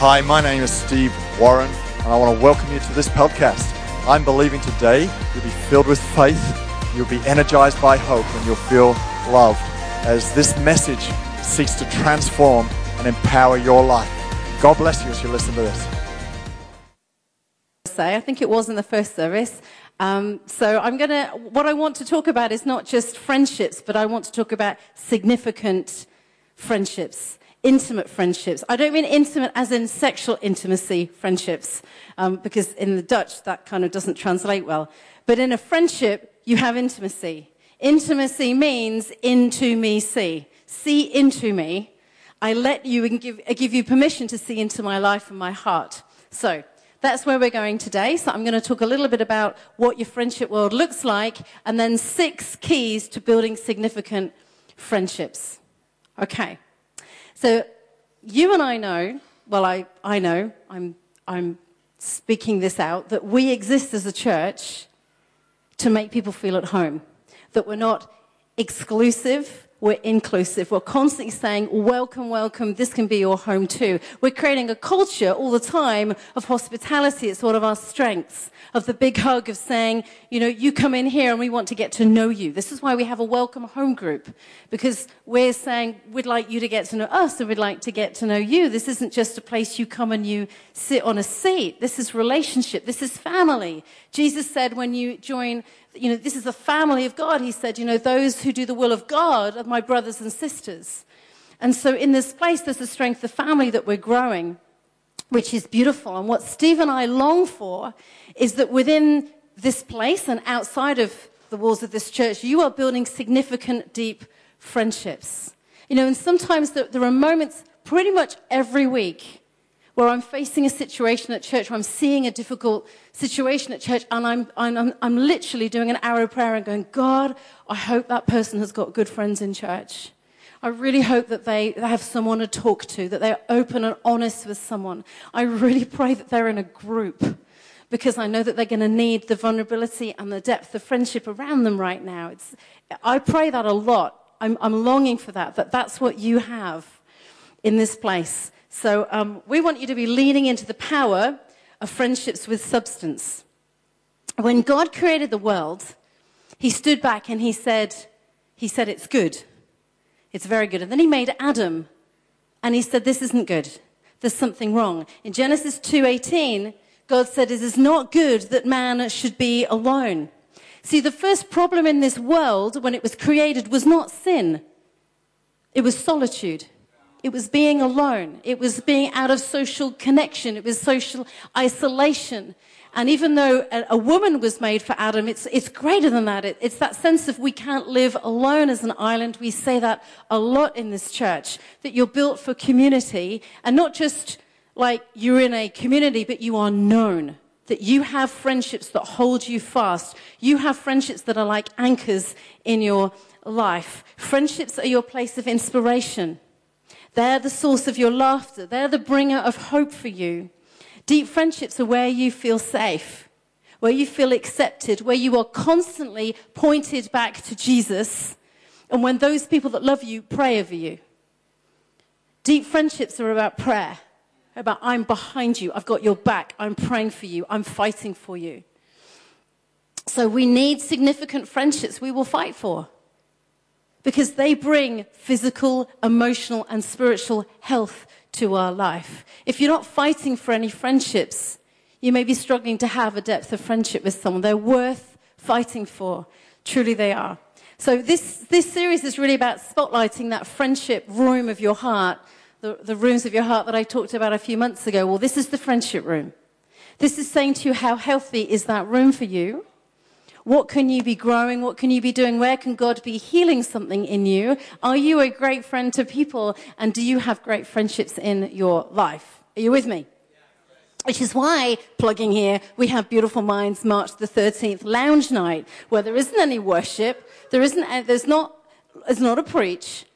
Hi, my name is Steve Warren, and I want to welcome you to this podcast. I'm believing today you'll be filled with faith, you'll be energized by hope, and you'll feel loved as this message seeks to transform and empower your life. God bless you as you listen to this. Say, I think it was in the first service. Um, so I'm going to, what I want to talk about is not just friendships, but I want to talk about significant friendships, intimate friendships. I don't mean intimate as in sexual intimacy friendships, um, because in the Dutch that kind of doesn't translate well. But in a friendship, you have intimacy. Intimacy means into me see. See into me. I let you and give, I give you permission to see into my life and my heart. So, that's where we're going today. So I'm going to talk a little bit about what your friendship world looks like and then six keys to building significant friendships. Okay. So you and I know, well, I, I know, I'm, I'm speaking this out, that we exist as a church to make people feel at home. That we're not exclusive, we're inclusive. We're constantly saying, welcome, welcome, this can be your home too. We're creating a culture all the time of hospitality. It's one of our strengths, of the big hug of saying, you know, you come in here and we want to get to know you. This is why we have a welcome home group, because we're saying, we'd like you to get to know us and we'd like to get to know you. This isn't just a place you come and you sit on a seat. This is relationship. This is family. Jesus said when you join you know, this is the family of God. He said, you know, those who do the will of God are my brothers and sisters. And so in this place, there's a strength of family that we're growing, which is beautiful. And what Steve and I long for is that within this place and outside of the walls of this church, you are building significant, deep friendships. You know, and sometimes there are moments pretty much every week where I'm facing a situation at church, where I'm seeing a difficult situation at church, and I'm, I'm, I'm literally doing an arrow prayer and going, God, I hope that person has got good friends in church. I really hope that they have someone to talk to, that they're open and honest with someone. I really pray that they're in a group because I know that they're going to need the vulnerability and the depth of friendship around them right now. It's, I pray that a lot. I'm, I'm longing for that, that that's what you have in this place. So um, we want you to be leaning into the power of friendships with substance. When God created the world, he stood back and he said, he said, it's good. It's very good. And then he made Adam and he said, this isn't good. There's something wrong. In Genesis 2.18, God said, it is not good that man should be alone. See, the first problem in this world when it was created was not sin. It was solitude. It was being alone. It was being out of social connection. It was social isolation. And even though a, a woman was made for Adam, it's, it's greater than that. It, it's that sense of we can't live alone as an island. We say that a lot in this church, that you're built for community and not just like you're in a community, but you are known. That you have friendships that hold you fast. You have friendships that are like anchors in your life. Friendships are your place of inspiration. They're the source of your laughter. They're the bringer of hope for you. Deep friendships are where you feel safe, where you feel accepted, where you are constantly pointed back to Jesus, and when those people that love you pray over you. Deep friendships are about prayer, about I'm behind you, I've got your back, I'm praying for you, I'm fighting for you. So we need significant friendships we will fight for because they bring physical, emotional, and spiritual health to our life. If you're not fighting for any friendships, you may be struggling to have a depth of friendship with someone. They're worth fighting for. Truly, they are. So, this, this series is really about spotlighting that friendship room of your heart, the, the rooms of your heart that I talked about a few months ago. Well, this is the friendship room. This is saying to you how healthy is that room for you what can you be growing? What can you be doing? Where can God be healing something in you? Are you a great friend to people? And do you have great friendships in your life? Are you with me? Which is why, plugging here, we have Beautiful Minds March the 13th lounge night, where there isn't any worship, there isn't, uh, there's not, there's not a preach.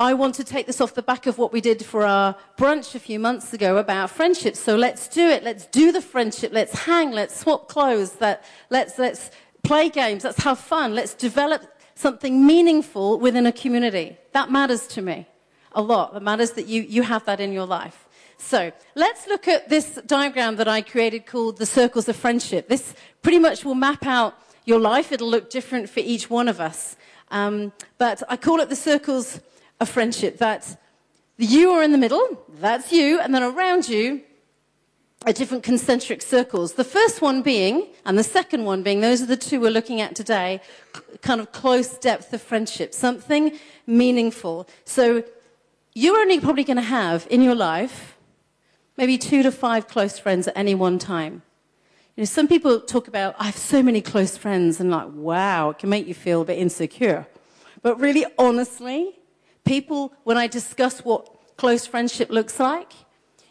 I want to take this off the back of what we did for our brunch a few months ago about friendship. So let's do it. Let's do the friendship. Let's hang. Let's swap clothes. That, let's, let's play games, let's have fun, let's develop something meaningful within a community. That matters to me a lot. It matters that you, you have that in your life. So let's look at this diagram that I created called the circles of friendship. This pretty much will map out your life. It'll look different for each one of us. Um, but I call it the circles of friendship. That you are in the middle, that's you, and then around you are different concentric circles. The first one being, and the second one being, those are the two we're looking at today, kind of close depth of friendship, something meaningful. So you're only probably going to have in your life maybe two to five close friends at any one time. You know, some people talk about, I have so many close friends, and like, wow, it can make you feel a bit insecure. But really, honestly, people, when I discuss what close friendship looks like,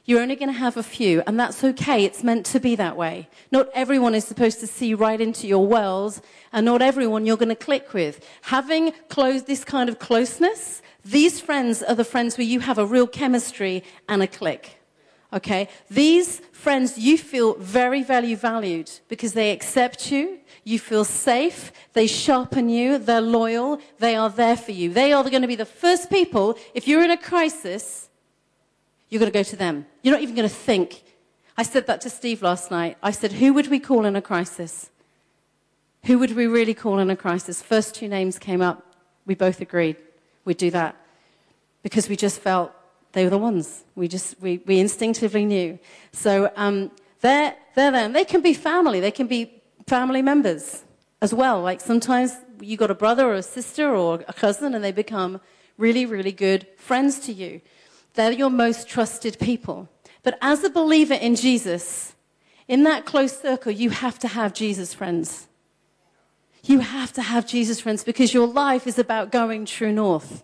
you're only going to have a few, and that's okay. It's meant to be that way. Not everyone is supposed to see right into your wells, and not everyone you're going to click with. Having close, this kind of closeness, these friends are the friends where you have a real chemistry and a click. Okay? These friends you feel very, very valued because they accept you, you feel safe, they sharpen you, they're loyal, they are there for you. They are going to be the first people, if you're in a crisis, you're going to go to them. You're not even going to think. I said that to Steve last night. I said, Who would we call in a crisis? Who would we really call in a crisis? First two names came up. We both agreed we'd do that because we just felt they were the ones. We just, we, we instinctively knew. So um, they're, they're them. They can be family, they can be family members as well. Like sometimes you got a brother or a sister or a cousin and they become really, really good friends to you. They're your most trusted people. But as a believer in Jesus, in that close circle, you have to have Jesus friends. You have to have Jesus friends because your life is about going true north.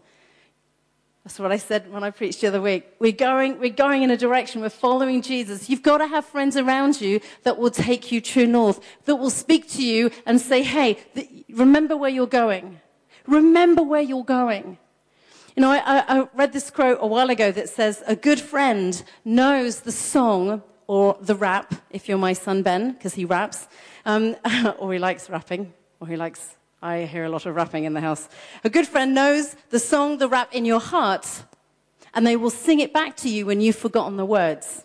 That's what I said when I preached the other week. We're going, we're going in a direction, we're following Jesus. You've got to have friends around you that will take you true north, that will speak to you and say, hey, th- remember where you're going. Remember where you're going. You know, I, I, read this quote a while ago that says, A good friend knows the song or the rap, if you're my son Ben, because he raps, um, or he likes rapping, or he likes, I hear a lot of rapping in the house. A good friend knows the song, the rap in your heart, and they will sing it back to you when you've forgotten the words.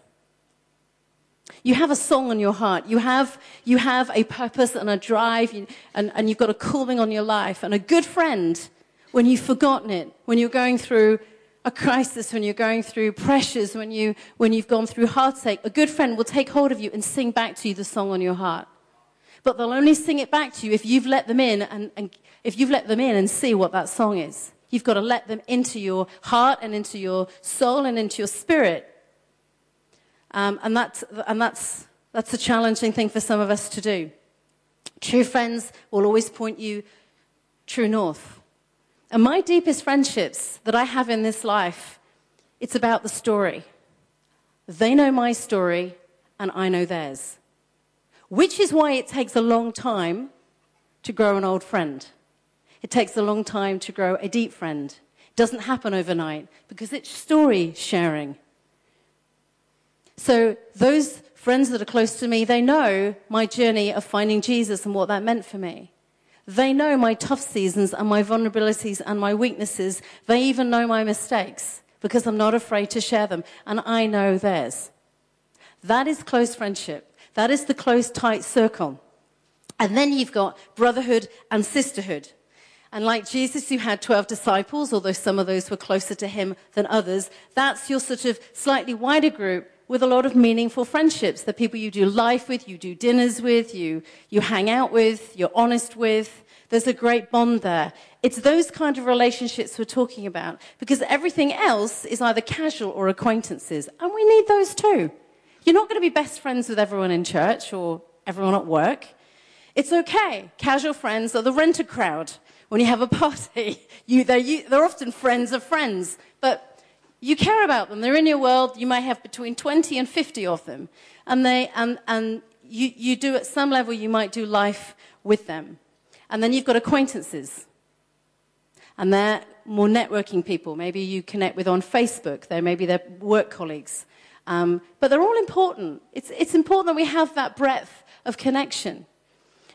You have a song on your heart. You have, you have a purpose and a drive, and, and you've got a calling on your life. And a good friend when you've forgotten it, when you're going through a crisis, when you're going through pressures, when, you, when you've gone through heartache, a good friend will take hold of you and sing back to you the song on your heart. But they'll only sing it back to you if you've let them in and, and if you've let them in and see what that song is. You've got to let them into your heart and into your soul and into your spirit. Um, and that's, and that's, that's a challenging thing for some of us to do. True friends will always point you true north. And my deepest friendships that I have in this life, it's about the story. They know my story, and I know theirs. Which is why it takes a long time to grow an old friend. It takes a long time to grow a deep friend. It doesn't happen overnight because it's story sharing. So, those friends that are close to me, they know my journey of finding Jesus and what that meant for me. They know my tough seasons and my vulnerabilities and my weaknesses. They even know my mistakes because I'm not afraid to share them, and I know theirs. That is close friendship. That is the close, tight circle. And then you've got brotherhood and sisterhood. And like Jesus, who had 12 disciples, although some of those were closer to him than others, that's your sort of slightly wider group with a lot of meaningful friendships. The people you do life with, you do dinners with, you, you hang out with, you're honest with. There's a great bond there. It's those kind of relationships we're talking about because everything else is either casual or acquaintances. And we need those too. You're not going to be best friends with everyone in church or everyone at work. It's okay. Casual friends are the renter crowd. When you have a party, you, they're, you, they're often friends of friends. But you care about them. They're in your world. You may have between 20 and 50 of them. And, they, and, and you, you do, at some level, you might do life with them. And then you've got acquaintances. And they're more networking people. Maybe you connect with on Facebook. They're maybe they're work colleagues. Um, but they're all important. It's, it's important that we have that breadth of connection.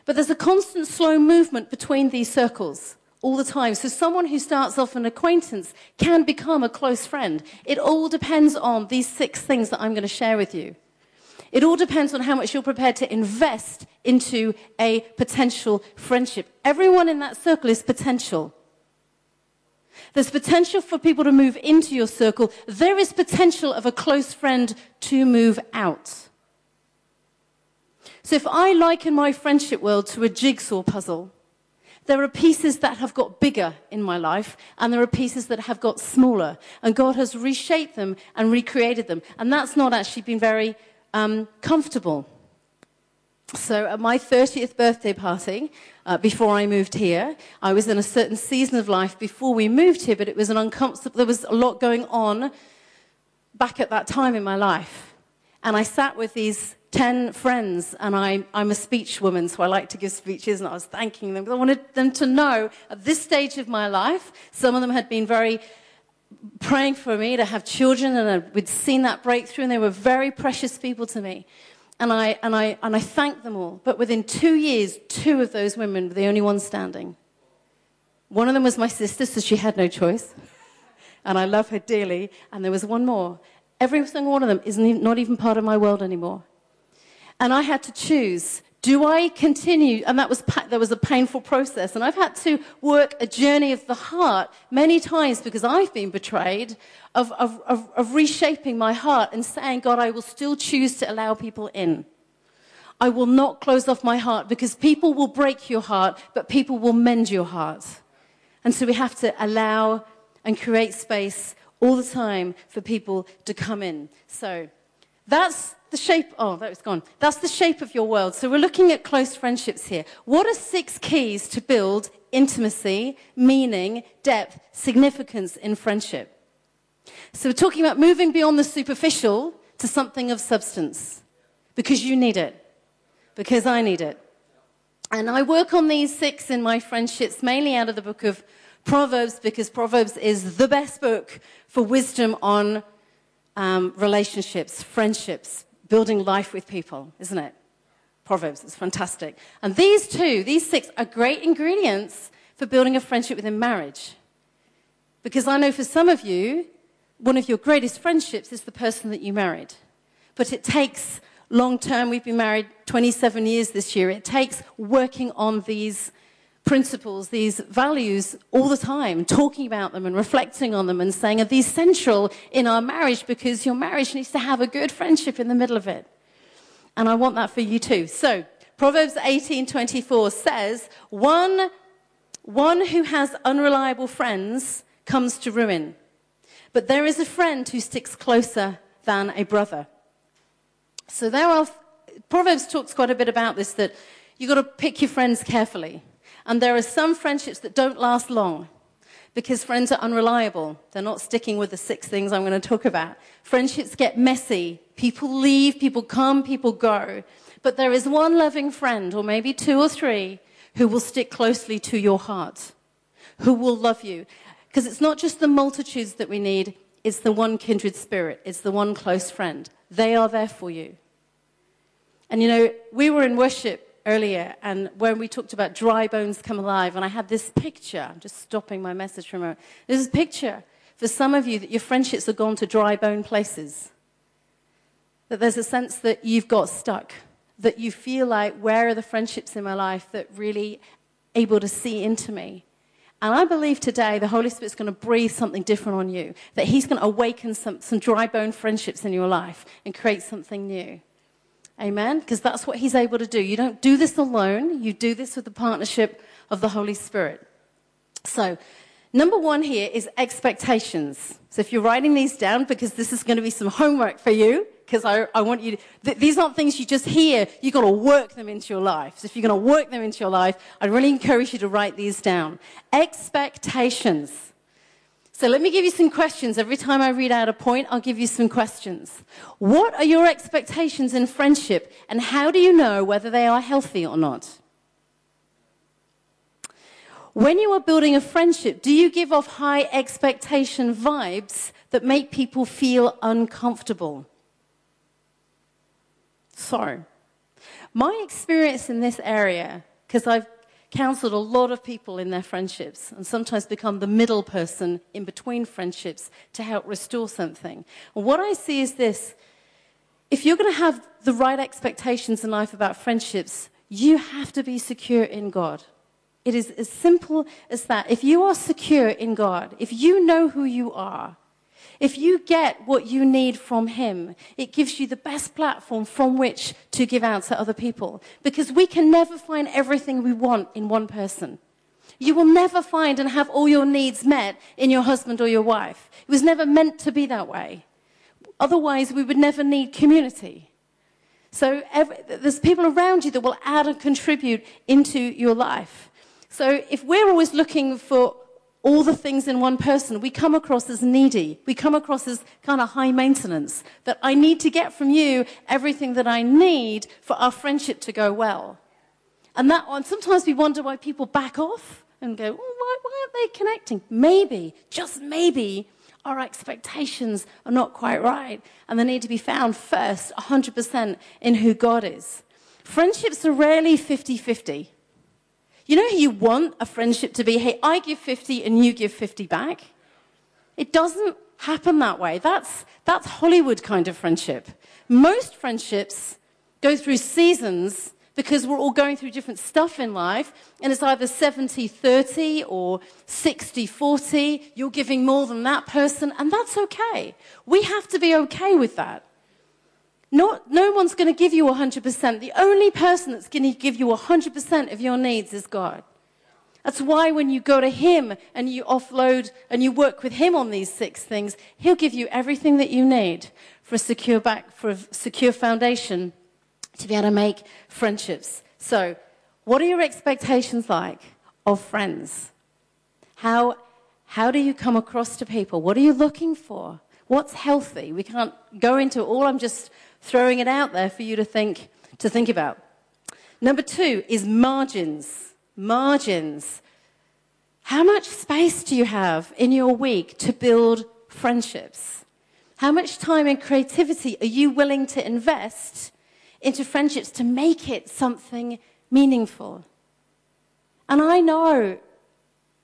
But there's a constant slow movement between these circles all the time. So someone who starts off an acquaintance can become a close friend. It all depends on these six things that I'm going to share with you. It all depends on how much you're prepared to invest into a potential friendship. Everyone in that circle is potential. There's potential for people to move into your circle. There is potential of a close friend to move out. So if I liken my friendship world to a jigsaw puzzle, there are pieces that have got bigger in my life, and there are pieces that have got smaller. And God has reshaped them and recreated them. And that's not actually been very um, comfortable. So, at my 30th birthday party, uh, before I moved here, I was in a certain season of life before we moved here, but it was an uncomfortable, there was a lot going on back at that time in my life. And I sat with these 10 friends, and I, am a speech woman, so I like to give speeches, and I was thanking them because I wanted them to know at this stage of my life, some of them had been very praying for me to have children, and we'd seen that breakthrough, and they were very precious people to me. And I, and, I, and I thanked them all. But within two years, two of those women were the only ones standing. One of them was my sister, so she had no choice. and I love her dearly. And there was one more. Every single one of them is not even part of my world anymore. And I had to choose do I continue? And that was, that was a painful process. And I've had to work a journey of the heart many times because I've been betrayed of, of, of, of, reshaping my heart and saying, God, I will still choose to allow people in. I will not close off my heart because people will break your heart, but people will mend your heart. And so we have to allow and create space all the time for people to come in. So that's the shape, oh, that was gone. That's the shape of your world. So we're looking at close friendships here. What are six keys to build intimacy, meaning, depth, significance in friendship? So we're talking about moving beyond the superficial to something of substance. Because you need it. Because I need it. And I work on these six in my friendships, mainly out of the book of Proverbs, because Proverbs is the best book for wisdom on um, relationships, friendships, building life with people, isn't it? Proverbs, it's fantastic. And these two, these six, are great ingredients for building a friendship within marriage. Because I know for some of you, one of your greatest friendships is the person that you married. But it takes long term, we've been married 27 years this year, it takes working on these principles, these values all the time, talking about them and reflecting on them and saying, are these central in our marriage? Because your marriage needs to have a good friendship in the middle of it. And I want that for you too. So, Proverbs 18:24 says, one, one who has unreliable friends comes to ruin. But there is a friend who sticks closer than a brother. So there are, Proverbs talks quite a bit about this, that you've got to pick your friends carefully. And there are some friendships that don't last long because friends are unreliable. They're not sticking with the six things I'm going to talk about. Friendships get messy. People leave, people come, people go. But there is one loving friend, or maybe two or three, who will stick closely to your heart, who will love you. Because it's not just the multitudes that we need, it's the one kindred spirit, it's the one close friend. They are there for you. And you know, we were in worship earlier, and when we talked about dry bones come alive, and I had this picture, I'm just stopping my message for a moment. There's a picture for some of you that your friendships have gone to dry bone places. That there's a sense that you've got stuck, that you feel like, where are the friendships in my life that really able to see into me? And I believe today the Holy Spirit's going to breathe something different on you, that He's going to awaken some, some dry bone friendships in your life and create something new. Amen? Because that's what he's able to do. You don't do this alone, you do this with the partnership of the Holy Spirit. So, number one here is expectations. So, if you're writing these down, because this is going to be some homework for you, because I, I, want you to, th- these aren't things you just hear, you've got to work them into your life. So, if you're going to work them into your life, I'd really encourage you to write these down. Expectations. So let me give you some questions. Every time I read out a point, I'll give you some questions. What are your expectations in friendship, and how do you know whether they are healthy or not? When you are building a friendship, do you give off high expectation vibes that make people feel uncomfortable? So, my experience in this area, because I've counseled a lot of people in their friendships and sometimes become the middle person in between friendships to help restore something. And what I see is this if you're going to have the right expectations in life about friendships, you have to be secure in God. It is as simple as that. If you are secure in God, if you know who you are, if you get what you need from Him, it gives you the best platform from which to give out to other people. Because we can never find everything we want in one person. You will never find and have all your needs met in your husband or your wife. It was never meant to be that way. Otherwise, we would never need community. So every, there's people around you that will add and contribute into your life. So if we're always looking for all the things in one person, we come across as needy. We come across as kind of high maintenance. That I need to get from you everything that I need for our friendship to go well. And that one, sometimes we wonder why people back off and go, well, why, why aren't they connecting? Maybe, just maybe, our expectations are not quite right. And they need to be found first, 100% in who God is. Friendships are rarely 50 50. You know who you want a friendship to be, hey, I give 50 and you give 50 back? It doesn't happen that way. That's, that's Hollywood kind of friendship. Most friendships go through seasons because we're all going through different stuff in life, and it's either 70 30 or 60 40. You're giving more than that person, and that's okay. We have to be okay with that. Not, no one's going to give you 100%. The only person that's going to give you 100% of your needs is God. That's why when you go to Him and you offload and you work with Him on these six things, He'll give you everything that you need for a secure back, for a secure foundation to be able to make friendships. So, what are your expectations like of friends? How, how do you come across to people? What are you looking for? What's healthy? We can't go into all. I'm just throwing it out there for you to think, to think about. Number two is margins. Margins. How much space do you have in your week to build friendships? How much time and creativity are you willing to invest into friendships to make it something meaningful? And I know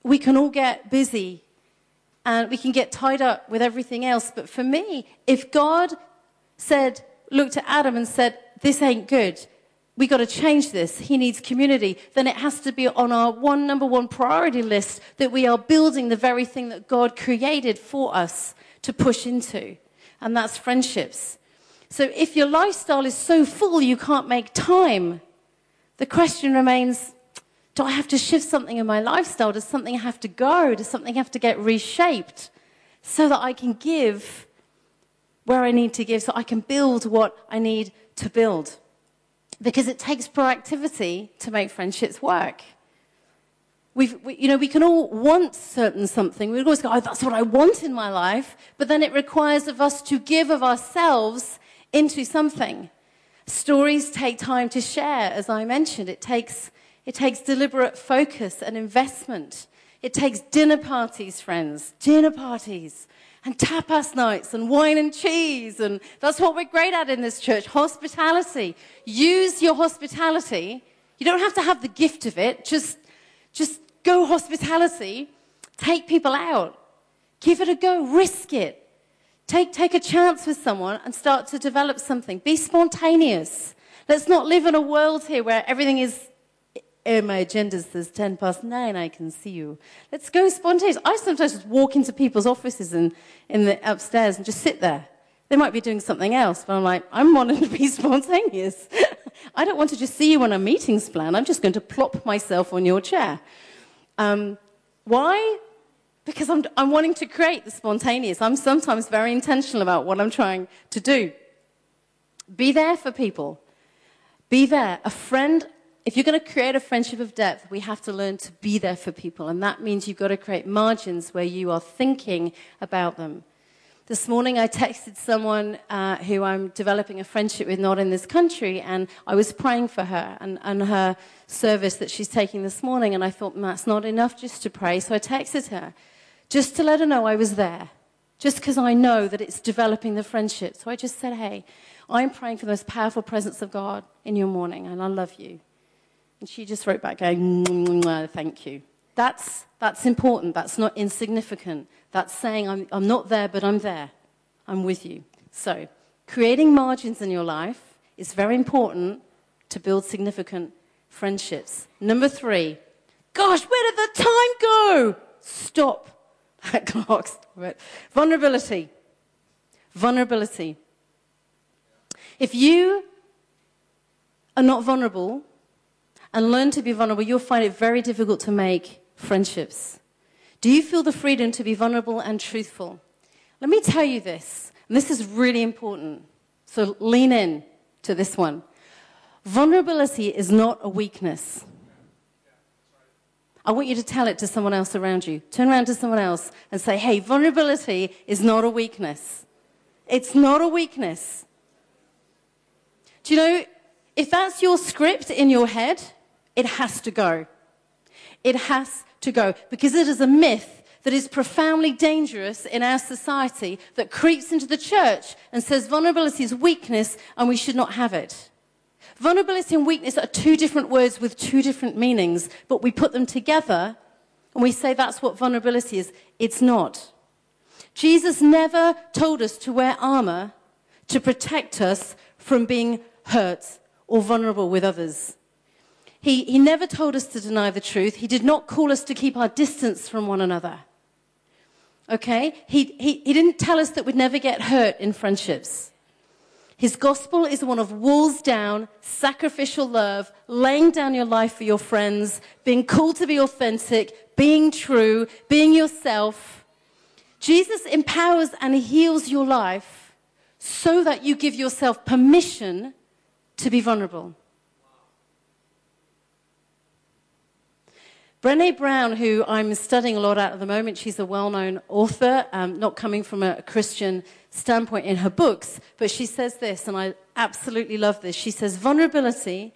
we can all get busy and we can get tied up with everything else, but for me, if God said, looked at Adam and said, This ain't good. We got to change this. He needs community. Then it has to be on our one number one priority list that we are building the very thing that God created for us to push into. And that's friendships. So if your lifestyle is so full you can't make time, the question remains do I have to shift something in my lifestyle? Does something have to go? Does something have to get reshaped so that I can give where I need to give so I can build what I need to build. Because it takes proactivity to make friendships work. We've, we, you know, we can all want certain something. We always go, oh, that's what I want in my life. But then it requires of us to give of ourselves into something. Stories take time to share, as I mentioned. It takes, it takes deliberate focus and investment. It takes dinner parties, friends. Dinner parties and tapas nights and wine and cheese. And that's what we're great at in this church hospitality. Use your hospitality. You don't have to have the gift of it, just, just go hospitality. Take people out. Give it a go. Risk it. Take, take a chance with someone and start to develop something. Be spontaneous. Let's not live in a world here where everything is oh, my agenda says 10 past 9, I can see you. Let's go spontaneous. I sometimes just walk into people's offices and, in the upstairs and just sit there. They might be doing something else, but I'm like, I'm wanting to be spontaneous. I don't want to just see you on a meetings plan. I'm just going to plop myself on your chair. Um, why? Because I'm, I'm wanting to create the spontaneous. I'm sometimes very intentional about what I'm trying to do. Be there for people. Be there. A friend if you're going to create a friendship of depth, we have to learn to be there for people. And that means you've got to create margins where you are thinking about them. This morning, I texted someone uh, who I'm developing a friendship with, not in this country, and I was praying for her and, and her service that she's taking this morning. And I thought, that's not enough just to pray. So I texted her just to let her know I was there, just because I know that it's developing the friendship. So I just said, hey, I'm praying for the most powerful presence of God in your morning, and I love you. And she just wrote back, going, thank you. That's, that's important. That's not insignificant. That's saying, I'm, I'm not there, but I'm there. I'm with you. So, creating margins in your life is very important to build significant friendships. Number three, gosh, where did the time go? Stop that clock. Vulnerability. Vulnerability. If you are not vulnerable and learn to be vulnerable, you'll find it very difficult to make friendships. Do you feel the freedom to be vulnerable and truthful? Let me tell you this, and this is really important. So lean in to this one. Vulnerability is not a weakness. I want you to tell it to someone else around you. Turn around to someone else and say, hey, vulnerability is not a weakness. It's not a weakness. Do you know, if that's your script in your head, it has to go. It has to go because it is a myth that is profoundly dangerous in our society that creeps into the church and says vulnerability is weakness and we should not have it. Vulnerability and weakness are two different words with two different meanings, but we put them together and we say that's what vulnerability is. It's not. Jesus never told us to wear armor to protect us from being hurt or vulnerable with others. He, he never told us to deny the truth. He did not call us to keep our distance from one another. Okay? He, he, he didn't tell us that we'd never get hurt in friendships. His gospel is one of walls down, sacrificial love, laying down your life for your friends, being called to be authentic, being true, being yourself. Jesus empowers and heals your life so that you give yourself permission to be vulnerable. Brene Brown, who I'm studying a lot at the moment, she's a well known author, um, not coming from a Christian standpoint in her books, but she says this, and I absolutely love this. She says, Vulnerability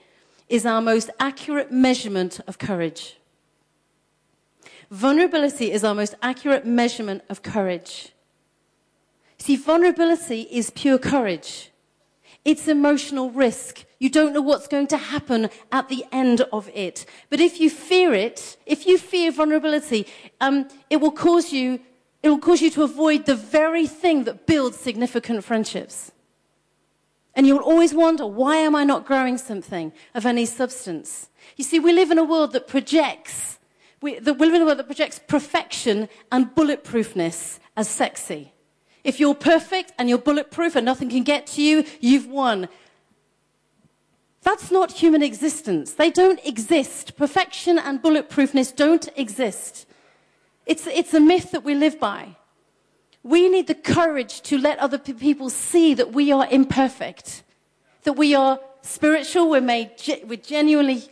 is our most accurate measurement of courage. Vulnerability is our most accurate measurement of courage. See, vulnerability is pure courage. It's emotional risk. You don't know what's going to happen at the end of it. But if you fear it, if you fear vulnerability, um, it will cause you, it will cause you to avoid the very thing that builds significant friendships. And you'll always wonder, why am I not growing something of any substance? You see, we live in a world that projects, we, we live in a world that projects perfection and bulletproofness as sexy. If you're perfect and you're bulletproof and nothing can get to you, you've won. That's not human existence. They don't exist. Perfection and bulletproofness don't exist. It's, it's a myth that we live by. We need the courage to let other people see that we are imperfect, that we are spiritual, we're, made, we're genuinely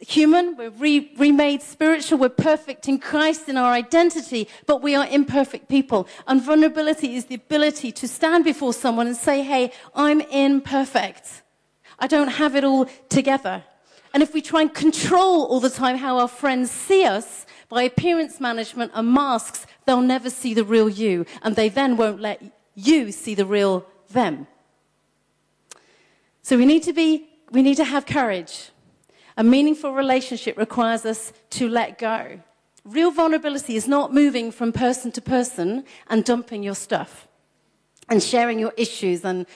human, we're re- remade spiritual, we're perfect in Christ in our identity, but we are imperfect people. And vulnerability is the ability to stand before someone and say, hey, I'm imperfect. I don't have it all together. And if we try and control all the time how our friends see us by appearance management and masks, they'll never see the real you, and they then won't let you see the real them. So we need to be, we need to have courage. A meaningful relationship requires us to let go. Real vulnerability is not moving from person to person and dumping your stuff and sharing your issues and,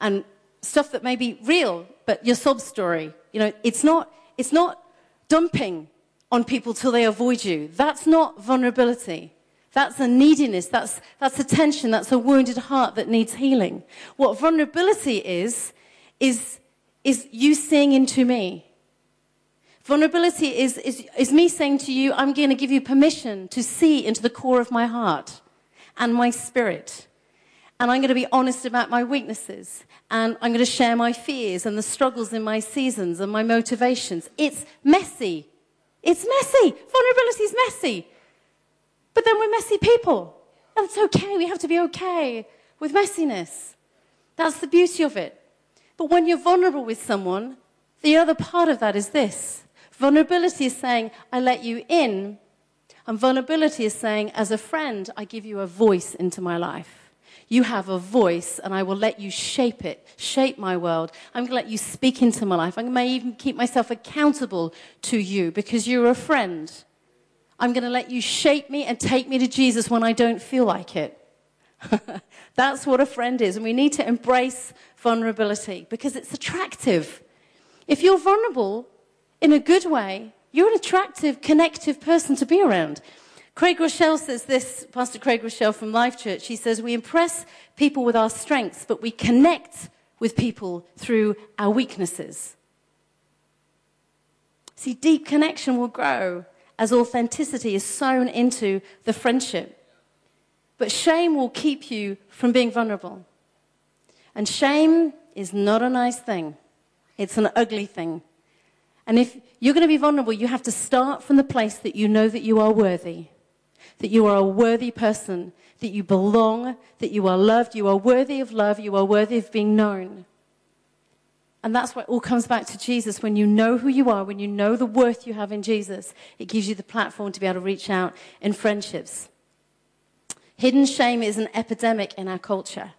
and stuff that may be real, but your sob story. You know, it's not, it's not dumping on people till they avoid you. That's not vulnerability. That's a neediness. That's, that's a tension. That's a wounded heart that needs healing. What vulnerability is, is, is you seeing into me. Vulnerability is, is, is me saying to you, I'm going to give you permission to see into the core of my heart and my spirit. And I'm going to be honest about my weaknesses. And I'm going to share my fears and the struggles in my seasons and my motivations. It's messy. It's messy. Vulnerability is messy. But then we're messy people. And it's okay. We have to be okay with messiness. That's the beauty of it. But when you're vulnerable with someone, the other part of that is this Vulnerability is saying, I let you in. And vulnerability is saying, as a friend, I give you a voice into my life. You have a voice, and I will let you shape it, shape my world. I'm going to let you speak into my life. I may even keep myself accountable to you because you're a friend. I'm going to let you shape me and take me to Jesus when I don't feel like it. That's what a friend is. And we need to embrace vulnerability because it's attractive. If you're vulnerable in a good way, you're an attractive, connective person to be around. Craig Groeschel says this, Pastor Craig Groeschel from Life Church. He says, We impress people with our strengths, but we connect with people through our weaknesses. See, deep connection will grow as authenticity is sown into the friendship. But shame will keep you from being vulnerable. And shame is not a nice thing, it's an ugly thing. And if you're going to be vulnerable, you have to start from the place that you know that you are worthy, that you are a worthy person, that you belong, that you are loved, you are worthy of love, you are worthy of being known. And that's why it all comes back to Jesus. When you know who you are, when you know the worth you have in Jesus, it gives you the platform to be able to reach out in friendships. Hidden shame is an epidemic in our culture.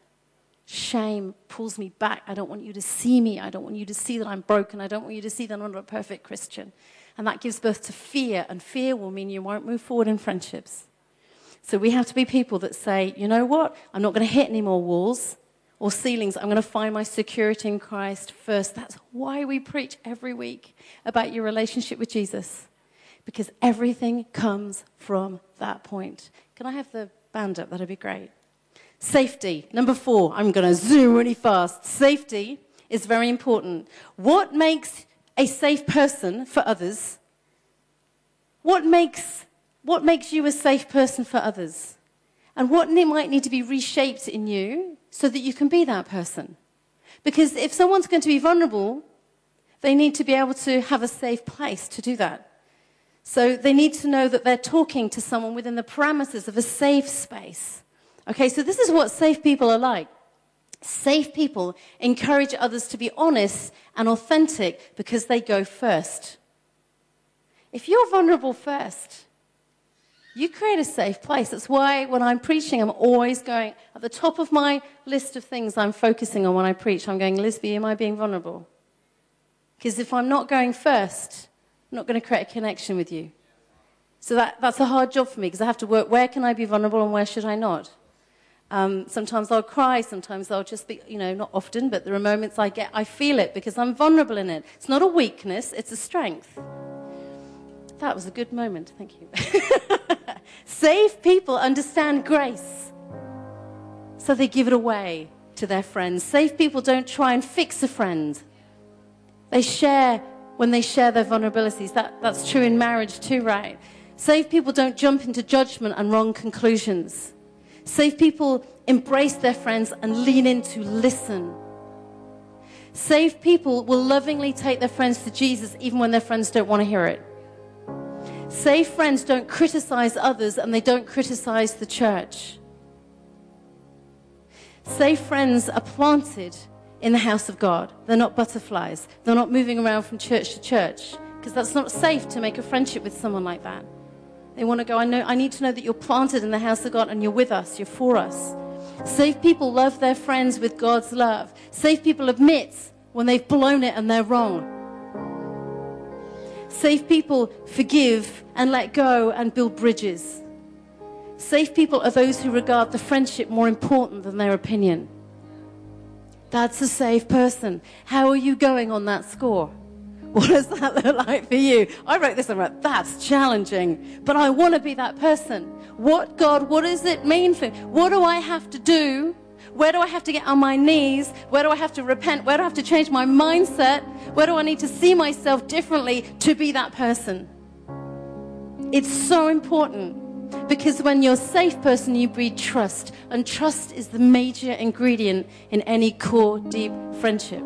Shame pulls me back. I don't want you to see me. I don't want you to see that I'm broken. I don't want you to see that I'm not a perfect Christian. And that gives birth to fear, and fear will mean you won't move forward in friendships. So we have to be people that say, you know what? I'm not going to hit any more walls or ceilings. I'm going to find my security in Christ first. That's why we preach every week about your relationship with Jesus, because everything comes from that point. Can I have the band up? That'd be great. Safety. Number four, I'm going to zoom really fast. Safety is very important. What makes a safe person for others? What makes, what makes you a safe person for others? And what might need to be reshaped in you so that you can be that person? Because if someone's going to be vulnerable, they need to be able to have a safe place to do that. So they need to know that they're talking to someone within the parameters of a safe space. Okay, so this is what safe people are like. Safe people encourage others to be honest and authentic because they go first. If you're vulnerable first, you create a safe place. That's why when I'm preaching, I'm always going at the top of my list of things I'm focusing on when I preach. I'm going, Lisby, am I being vulnerable? Because if I'm not going first, I'm not going to create a connection with you. So that, that's a hard job for me because I have to work where can I be vulnerable and where should I not? Um, sometimes I'll cry, sometimes I'll just be, you know, not often, but there are moments I get, I feel it because I'm vulnerable in it. It's not a weakness, it's a strength. That was a good moment, thank you. Safe people understand grace, so they give it away to their friends. Safe people don't try and fix a friend, they share when they share their vulnerabilities. That, that's true in marriage too, right? Safe people don't jump into judgment and wrong conclusions. Safe people embrace their friends and lean in to listen. Safe people will lovingly take their friends to Jesus even when their friends don't want to hear it. Safe friends don't criticize others and they don't criticize the church. Safe friends are planted in the house of God. They're not butterflies. They're not moving around from church to church because that's not safe to make a friendship with someone like that. They want to go, I, know, I need to know that you're planted in the house of God and you're with us, you're for us. Safe people love their friends with God's love. Safe people admit when they've blown it and they're wrong. Safe people forgive and let go and build bridges. Safe people are those who regard the friendship more important than their opinion. That's a safe person. How are you going on that score? What does that look like for you? I wrote this and wrote, that's challenging, but I want to be that person. What, God, what does it mean for me? What do I have to do? Where do I have to get on my knees? Where do I have to repent? Where do I have to change my mindset? Where do I need to see myself differently to be that person? It's so important because when you're a safe person, you breed trust. And trust is the major ingredient in any core, deep friendship.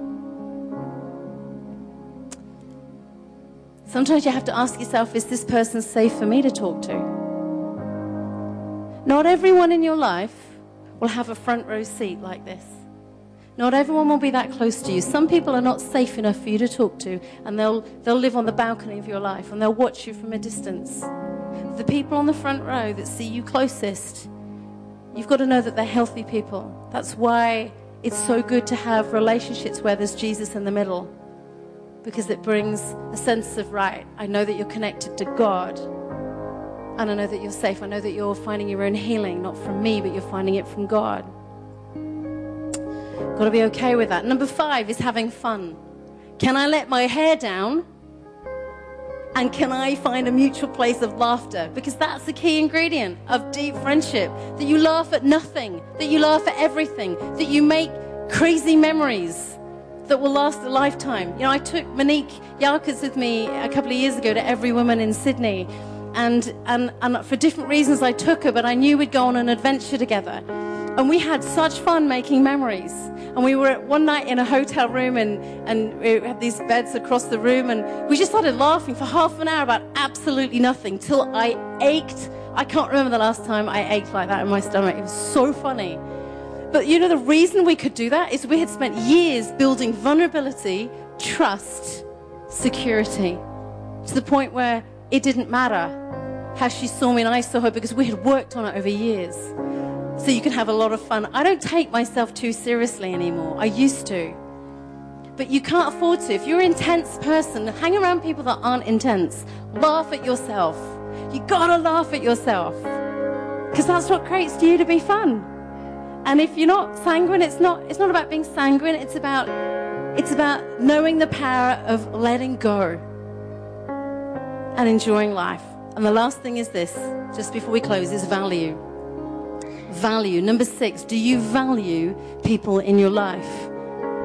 Sometimes you have to ask yourself is this person safe for me to talk to? Not everyone in your life will have a front row seat like this. Not everyone will be that close to you. Some people are not safe enough for you to talk to, and they'll, they'll live on the balcony of your life and they'll watch you from a distance the people on the front row that see you closest, You've got to know that they're healthy people. That's why it's so good to have relationships where there's Jesus in the middle. Because it brings a sense of, right, I know that you're connected to God. And I know that you're safe. I know that you're finding your own healing, not from me, but you're finding it from God. Got to be okay with that. Number five is having fun. Can I let my hair down? And can I find a mutual place of laughter? Because that's the key ingredient of deep friendship. That you laugh at nothing, that you laugh at everything, that you make crazy memories that will last a lifetime. You know, I took Monique Yarkes with me a couple of years ago to Every Woman in Sydney. And, and, and for different reasons, I took her, but I knew we'd go on an adventure together. And we had such fun making memories. And we were one night in a hotel room and, and we had these beds across the room and we just started laughing for half an hour about absolutely nothing till I ached. I can't remember the last time I ached like that in my stomach. It was so funny. But you know, the reason we could do that is we had spent years building vulnerability, trust, security to the point where it didn't matter how she saw me and I saw her because we had worked on it over years so you can have a lot of fun. I don't take myself too seriously anymore. I used to. But you can't afford to. If you're an intense person, hang around people that aren't intense. Laugh at yourself. You gotta laugh at yourself. Because that's what creates you to be fun. And if you're not sanguine, it's not, it's not about being sanguine, it's about, it's about knowing the power of letting go and enjoying life. And the last thing is this, just before we close, is value value. Number six, do you value people in your life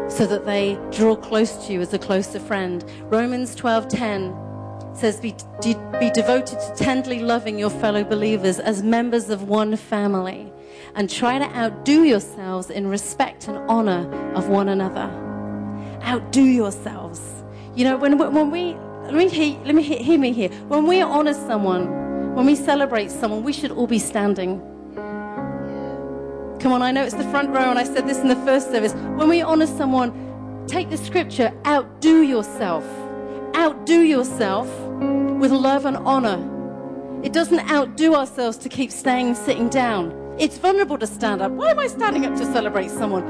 so that they draw close to you as a closer friend? Romans 12:10 says, be, be devoted to tenderly loving your fellow believers as members of one family and try to outdo yourselves in respect and honor of one another. Outdo yourselves. You know, when, when we, let me, hear, let me hear, hear me here. When we honor someone, when we celebrate someone, we should all be standing. Come on, I know it's the front row, and I said this in the first service. When we honor someone, take the scripture, outdo yourself. Outdo yourself with love and honor. It doesn't outdo ourselves to keep staying sitting down. It's vulnerable to stand up. Why am I standing up to celebrate someone?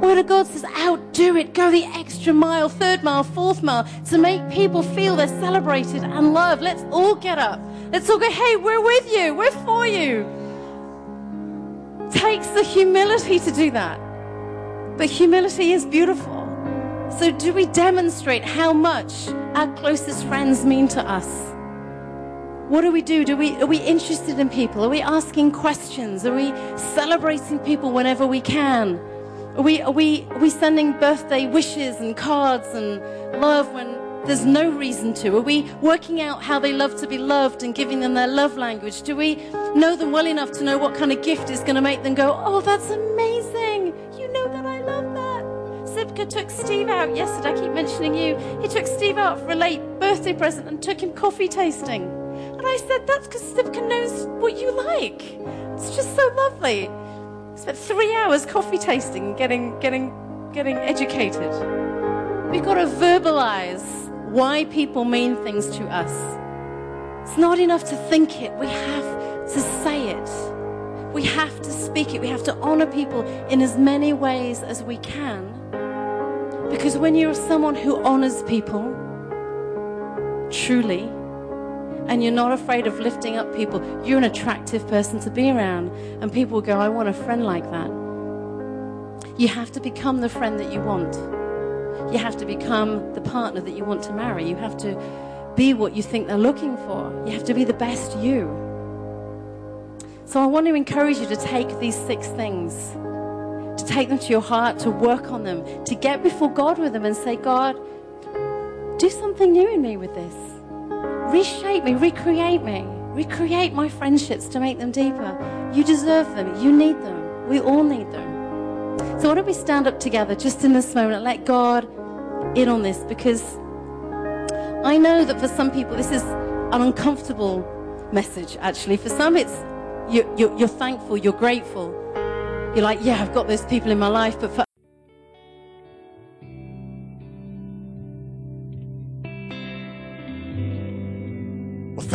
Word of God says, outdo it. Go the extra mile, third mile, fourth mile to make people feel they're celebrated and loved. Let's all get up. Let's all go, hey, we're with you. We're for you takes the humility to do that. But humility is beautiful. So, do we demonstrate how much our closest friends mean to us? What do we do? do we, are we interested in people? Are we asking questions? Are we celebrating people whenever we can? Are we, are we, are we sending birthday wishes and cards and love when there's no reason to? Are we working out how they love to be loved and giving them their love language? Do we know them well enough to know what kind of gift is going to make them go, oh, that's amazing. You know that I love that. Sipka took Steve out yesterday. I keep mentioning you. He took Steve out for a late birthday present and took him coffee tasting. And I said, that's because Sipka knows what you like. It's just so lovely. Spent three hours coffee tasting getting, getting, getting educated. We've got to verbalize why people mean things to us. It's not enough to think it, we have to say it. We have to speak it. We have to honor people in as many ways as we can. Because when you're someone who honors people truly, and you're not afraid of lifting up people, you're an attractive person to be around. And people go, I want a friend like that. You have to become the friend that you want. You have to become the partner that you want to marry. You have to be what you think they're looking for. You have to be the best you. So I want to encourage you to take these six things, to take them to your heart, to work on them, to get before God with them and say, God, do something new in me with this. Reshape me, recreate me, recreate my friendships to make them deeper. You deserve them. You need them. We all need them. So, why don't we stand up together just in this moment and let God in on this? Because I know that for some people, this is an uncomfortable message, actually. For some, it's you're, you're, you're thankful, you're grateful. You're like, yeah, I've got those people in my life. But for